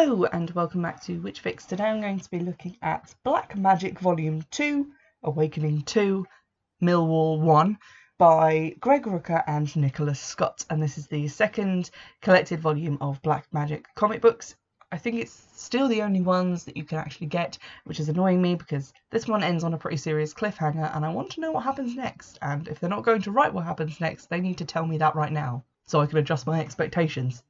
Hello and welcome back to Witch Fix. Today I'm going to be looking at Black Magick Volume 2, Awakening 2, Millwall 1 by Greg Rucka and Nicholas Scott. And this is the second collected volume of Black Magick comic books. I think it's still the only ones that you can actually get, which is annoying me because this one ends on a pretty serious cliffhanger and I want to know what happens next. And if they're not going to write what happens next, they need to tell me that right now so I can adjust my expectations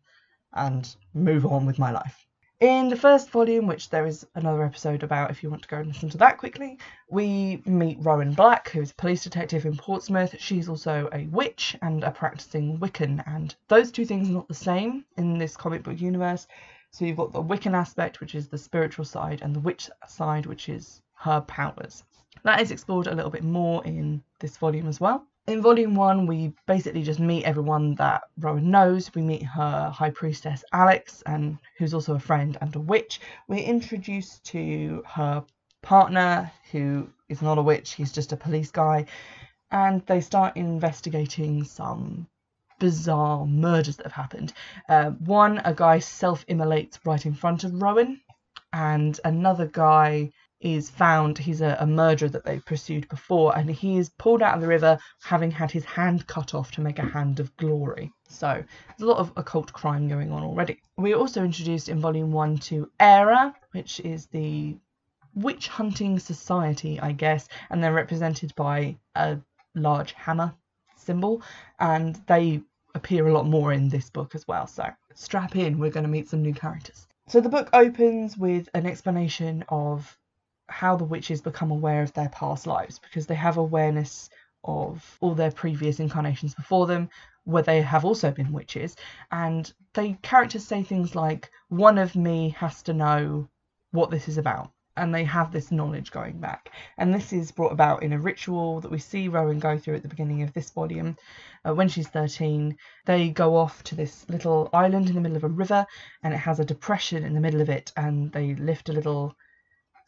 and move on with my life. In the first volume, which there is another episode about if you want to go and listen to that quickly, we meet Rowan Black, who's a police detective in Portsmouth. She's also a witch and a practicing Wiccan, and those two things are not the same in this comic book universe. So you've got the Wiccan aspect, which is the spiritual side, and the witch side, which is her powers. That is explored a little bit more in this volume as well in volume one, we basically just meet everyone that Rowan knows. We meet her high priestess Alex, and who's also a friend and a witch. We're introduced to her partner, who is not a witch, he's just a police guy, and they start investigating some bizarre murders that have happened. Uh, one, a guy self immolates right in front of Rowan, and another guy is found he's a, a, murderer that they pursued before and he is pulled out of the river having had his hand cut off to make a hand of glory. So there's a lot of occult crime going on already. We also introduced in volume one to era which is the witch hunting society i guess and they're represented by a large hammer symbol and they appear a lot more in this book as well. So strap in we're going to meet some new characters. So the book opens with an explanation of how the witches become aware of their past lives because they have awareness of all their previous incarnations before them where they have also been witches and the characters say things like one of me has to know what this is about and they have this knowledge going back. And this is brought about in a ritual that we see rowan go through at the beginning of this volume. Uh, when she's 13 they go off to this little island in the middle of a river and it has a depression in the middle of it and they lift a little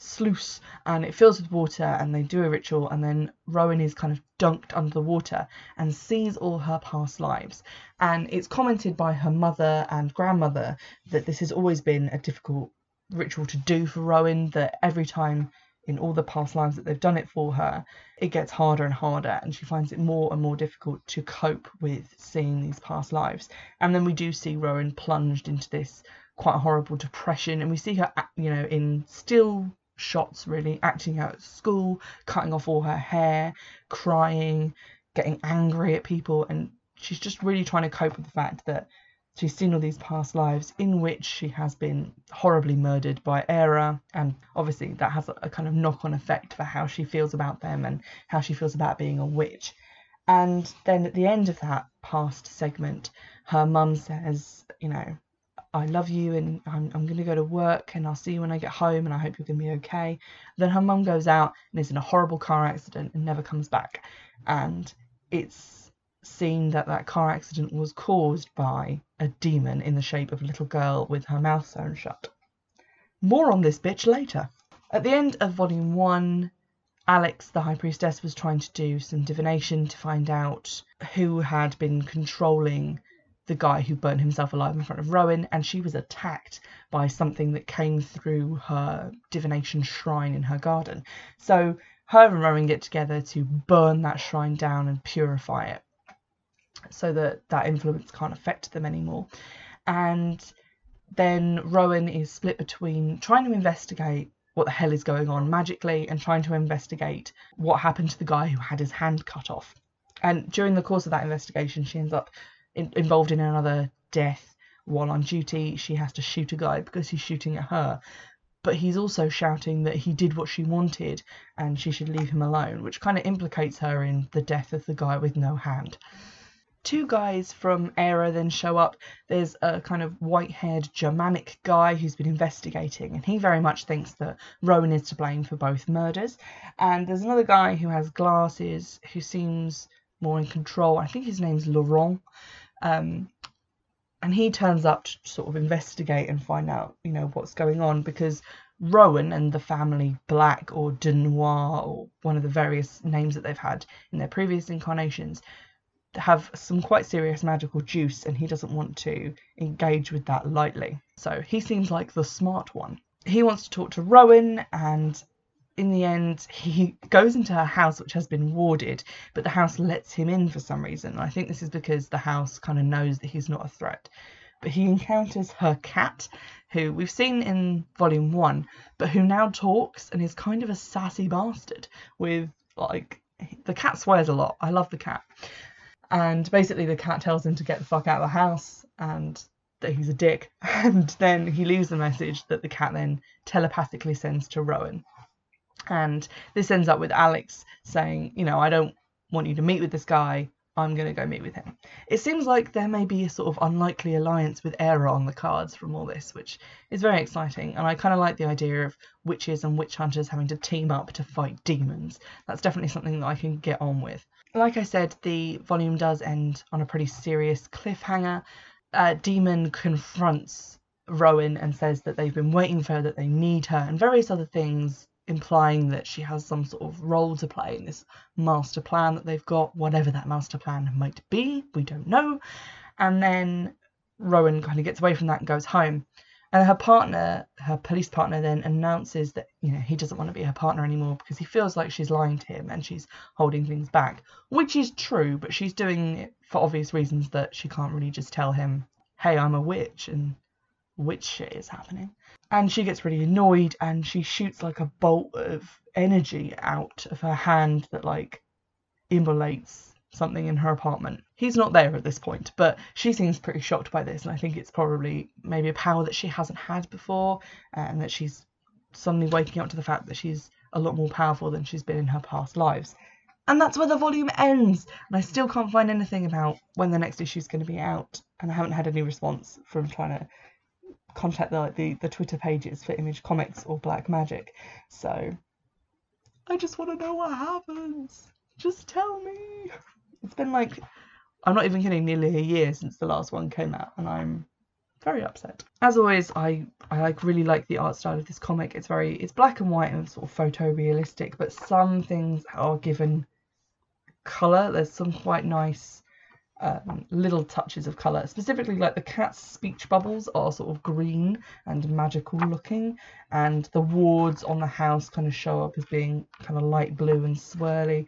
sluice and it fills with water and they do a ritual and then Rowan is kind of dunked under the water and sees all her past lives. And it's commented by her mother and grandmother that this has always been a difficult ritual to do for Rowan that every time in all the past lives that they've done it for her it gets harder and harder and she finds it more and more difficult to cope with seeing these past lives. And then we do see Rowan plunged into this quite horrible depression and we see her you know in still shots really. Acting out at school cutting off all her hair crying getting angry at people. And she's just really trying to cope with the fact that she's seen all these past lives in which she has been horribly murdered by Era. And obviously that has a kind of knock-on effect for how she feels about them and how she feels about being a witch. And then at the end of that past segment her mum says you know I love you and I'm, I'm going to go to work and I'll see you when I get home and I hope you're going to be okay. Then her mum goes out and is in a horrible car accident and never comes back. And it's seen that that car accident was caused by a demon in the shape of a little girl with her mouth sewn shut. More on this bitch later. At the end of volume one, Alex, the High Priestess, was trying to do some divination to find out who had been controlling the guy who burned himself alive in front of Rowan, and she was attacked by something that came through her divination shrine in her garden. So her and Rowan get together to burn that shrine down and purify it so that that influence can't affect them anymore. And then Rowan is split between trying to investigate what the hell is going on magically and trying to investigate what happened to the guy who had his hand cut off. And during the course of that investigation, she ends up in, involved in another death while on duty. She has to shoot a guy because he's shooting at her. But he's also shouting that he did what she wanted and she should leave him alone, which kind of implicates her in the death of the guy with no hand. Two guys from Era then show up. There's a kind of white haired Germanic guy who's been investigating, and he very much thinks that Rowan is to blame for both murders. And there's another guy who has glasses who seems more in control. I think his name's Laurent. Um, and he turns up to sort of investigate and find out, you know, what's going on because Rowan and the family Black or De Noir or one of the various names that they've had in their previous incarnations have some quite serious magical juice and he doesn't want to engage with that lightly. So he seems like the smart one. He wants to talk to Rowan and in the end he goes into her house which has been warded but the house lets him in for some reason. I think this is because the house kind of knows that he's not a threat. But he encounters her cat who we've seen in volume 1 but who now talks and is kind of a sassy bastard with like the cat swears a lot. I love the cat and basically the cat tells him to get the fuck out of the house and that he's a dick and then he leaves a message that the cat then telepathically sends to rowan and this ends up with alex saying you know i don't want you to meet with this guy. I'm going to go meet with him. It seems like there may be a sort of unlikely alliance with Aira on the cards from all this which is very exciting. And i kind of like the idea of witches and witch hunters having to team up to fight demons. That's definitely something that i can get on with. Like I said, the volume does end on a pretty serious cliffhanger. Uh, Demon confronts Rowan and says that they've been waiting for her, that they need her, and various other things, implying that she has some sort of role to play in this master plan that they've got, whatever that master plan might be, we don't know. And then Rowan kind of gets away from that and goes home. And her partner, her police partner, then announces that you know he doesn't want to be her partner anymore because he feels like she's lying to him and she's holding things back, which is true, but she's doing it for obvious reasons that she can't really just tell him, "Hey, I'm a witch," and witch shit is happening. And she gets really annoyed and she shoots like a bolt of energy out of her hand that like immolates something in her apartment. He's not there at this point, but she seems pretty shocked by this, and I think it's probably maybe a power that she hasn't had before, and that she's suddenly waking up to the fact that she's a lot more powerful than she's been in her past lives. And that's where the volume ends. And I still can't find anything about when the next issue is going to be out, and I haven't had any response from trying to contact the, like, the the Twitter pages for Image Comics or Black Magick. So I just want to know what happens. Just tell me. It's been like I'm not even kidding, nearly a year since the last one came out, and I'm very upset. As always, I I like really like the art style of this comic. It's very it's black and white and sort of photorealistic, but some things are given color. There's some quite nice um, little touches of color. Specifically, like the cat's speech bubbles are sort of green and magical looking, and the wards on the house kind of show up as being kind of light blue and swirly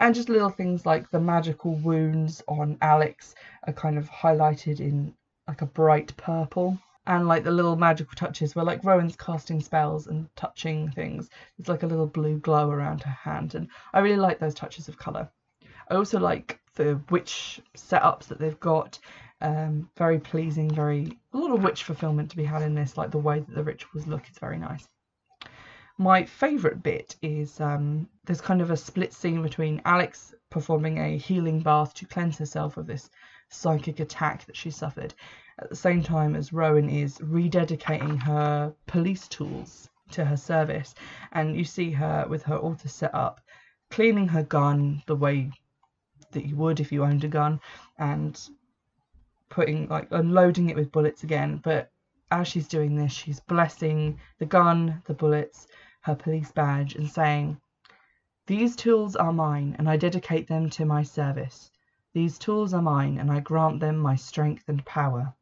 and just little things like the magical wounds on Alex are kind of highlighted in like a bright purple. And like the little magical touches where like Rowan's casting spells and touching things, there's like a little blue glow around her hand. And I really like those touches of colour. I also like the witch setups that they've got. Um, very pleasing, very a lot of witch fulfillment to be had in this, like the way that the rituals look is very nice. My favourite bit is um, there's kind of a split scene between Alex performing a healing bath to cleanse herself of this psychic attack that she suffered, at the same time as Rowan is rededicating her police tools to her service. And you see her with her altar set up, cleaning her gun the way that you would if you owned a gun, and putting like unloading it with bullets again. But as she's doing this, she's blessing the gun, the bullets, her police badge and saying, These tools are mine, and I dedicate them to my service. These tools are mine, and I grant them my strength and power.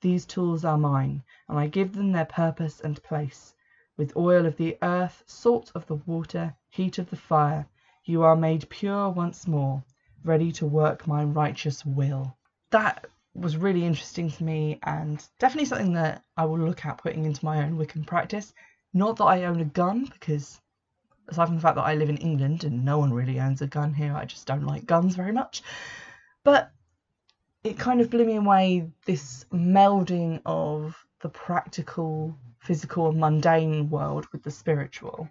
These tools are mine, and I give them their purpose and place. With oil of the earth, salt of the water, heat of the fire, you are made pure once more, ready to work my righteous will. That was really interesting to me and definitely something that I will look at putting into my own Wiccan practice not that I own a gun, because aside from the fact that I live in England and no one really owns a gun here, I just don't like guns very much. But it kind of blew me away this melding of the practical, physical, and mundane world with the spiritual.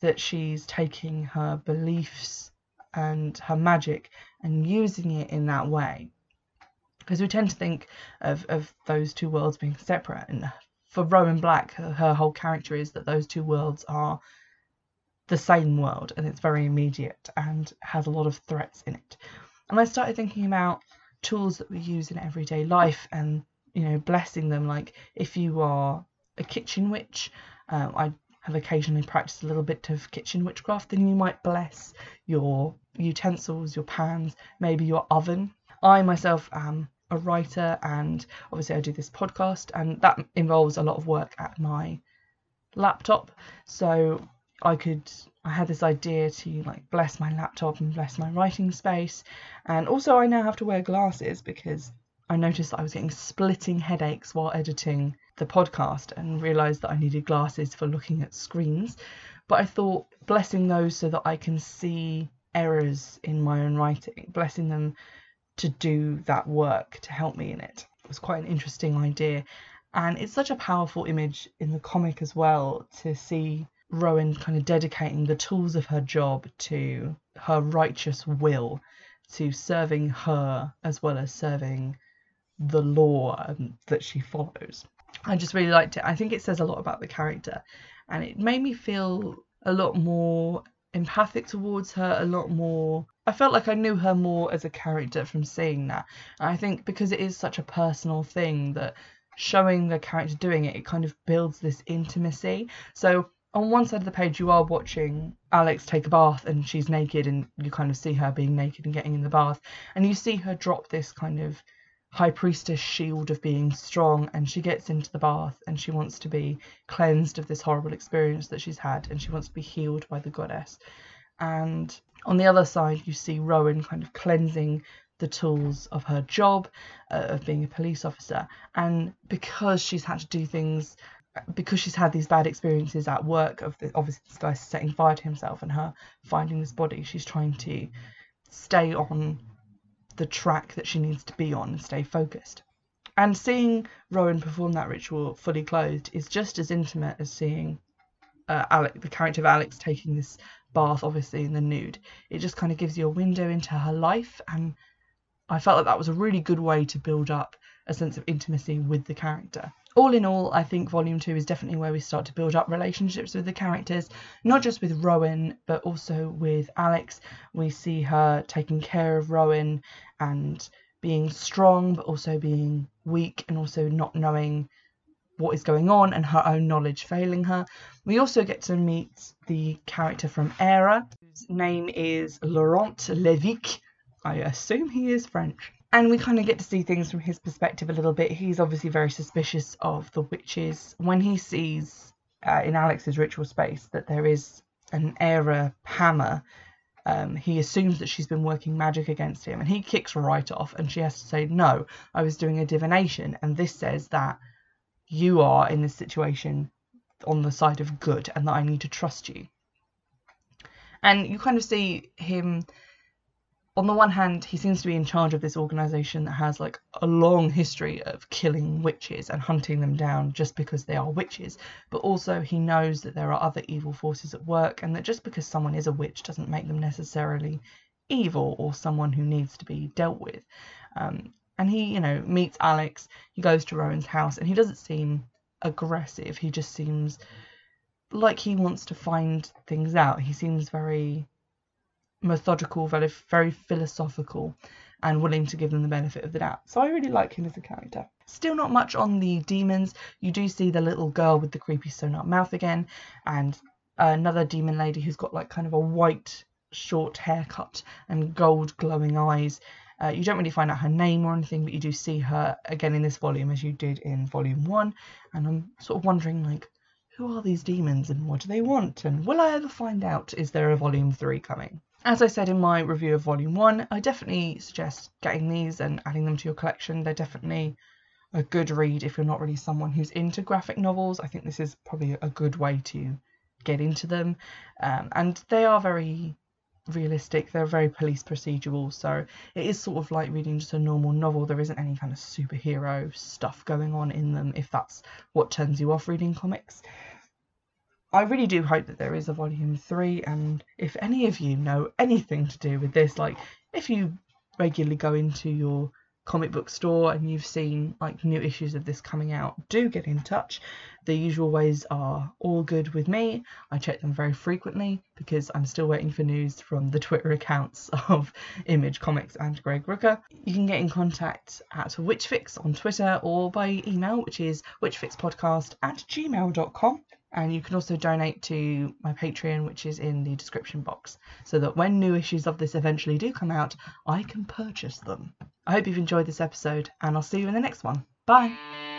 That she's taking her beliefs and her magic and using it in that way. Because we tend to think of, of those two worlds being separate, and for Rowan Black, her, her whole character is that those two worlds are the same world and it's very immediate and has a lot of threats in it. And I started thinking about tools that we use in everyday life and, you know, blessing them. Like if you are a kitchen witch, um, I have occasionally practiced a little bit of kitchen witchcraft, then you might bless your utensils, your pans, maybe your oven. I myself am a writer and obviously I do this podcast and that involves a lot of work at my laptop. So I could I had this idea to like bless my laptop and bless my writing space and also I now have to wear glasses because I noticed that I was getting splitting headaches while editing the podcast and realized that I needed glasses for looking at screens. But I thought blessing those so that I can see errors in my own writing, blessing them to do that work to help me in it. It was quite an interesting idea. And it's such a powerful image in the comic as well to see Rowan kind of dedicating the tools of her job to her righteous will, to serving her as well as serving the law um, that she follows. I just really liked it. I think it says a lot about the character and it made me feel a lot more empathic towards her, a lot more. I felt like I knew her more as a character from seeing that. And I think because it is such a personal thing that showing the character doing it, it kind of builds this intimacy. So on one side of the page, you are watching Alex take a bath and she's naked, and you kind of see her being naked and getting in the bath, and you see her drop this kind of high priestess shield of being strong and she gets into the bath and she wants to be cleansed of this horrible experience that she's had and she wants to be healed by the goddess. And on the other side you see rowan kind of cleansing the tools of her job uh, of being a police officer. And because she's had to do things because she's had these bad experiences at work of the, obviously this guy setting fire to himself and her finding this body she's trying to stay on the track that she needs to be on and stay focused. And seeing Rowan perform that ritual fully clothed is just as intimate as seeing uh, Alex, the character of Alex taking this bath, obviously in the nude. It just kind of gives you a window into her life, and I felt that that was a really good way to build up a sense of intimacy with the character all in all, I think Volume 2 is definitely where we start to build up relationships with the characters, not just with Rowan, but also with Alex. We see her taking care of Rowan and being strong, but also being weak and also not knowing what is going on and her own knowledge failing her. We also get to meet the character from Era, whose name is Laurent Levique. I assume he is French and we kind of get to see things from his perspective a little bit. He's obviously very suspicious of the witches. When he sees uh, in Alex's ritual space that there is an Era hammer, um, he assumes that she's been working magic against him, and he kicks right off, and she has to say, "No, I was doing a divination, and this says that you are in this situation on the side of good, and that I need to trust you." And you kind of see him on the one hand, he seems to be in charge of this organization that has like a long history of killing witches and hunting them down just because they are witches. But also, he knows that there are other evil forces at work, and that just because someone is a witch doesn't make them necessarily evil or someone who needs to be dealt with. Um, and he, you know, meets Alex. He goes to Rowan's house, and he doesn't seem aggressive. He just seems like he wants to find things out. He seems very methodical, very very philosophical, and willing to give them the benefit of the doubt. So I really like him as a character. Still not much on the demons. You do see the little girl with the creepy sewn up mouth again, and another demon lady who's got like kind of a white short haircut and gold glowing eyes. Uh, you don't really find out her name or anything, but you do see her again in this volume as you did in volume one. And I'm sort of wondering, like, who are these demons and what do they want? And will I ever find out? Is there a volume three coming? As I said in my review of Volume 1, I definitely suggest getting these and adding them to your collection. They're definitely a good read if you're not really someone who's into graphic novels. I think this is probably a good way to get into them. Um, and they are very realistic, they're very police procedural, so it is sort of like reading just a normal novel. There isn't any kind of superhero stuff going on in them if that's what turns you off reading comics. I really do hope that there is a volume three, and if any of you know anything to do with this, like if you regularly go into your comic book store and you've seen like new issues of this coming out, do get in touch. The usual ways are all good with me. I check them very frequently because I'm still waiting for news from the Twitter accounts of Image Comics and Greg Rucka. You can get in contact at Witchfix on Twitter or by email, which is witchfixpodcast at gmail.com And you can also donate to my Patreon, which is in the description box, so that when new issues of this eventually do come out, I can purchase them. I hope you've enjoyed this episode, and I'll see you in the next one. Bye.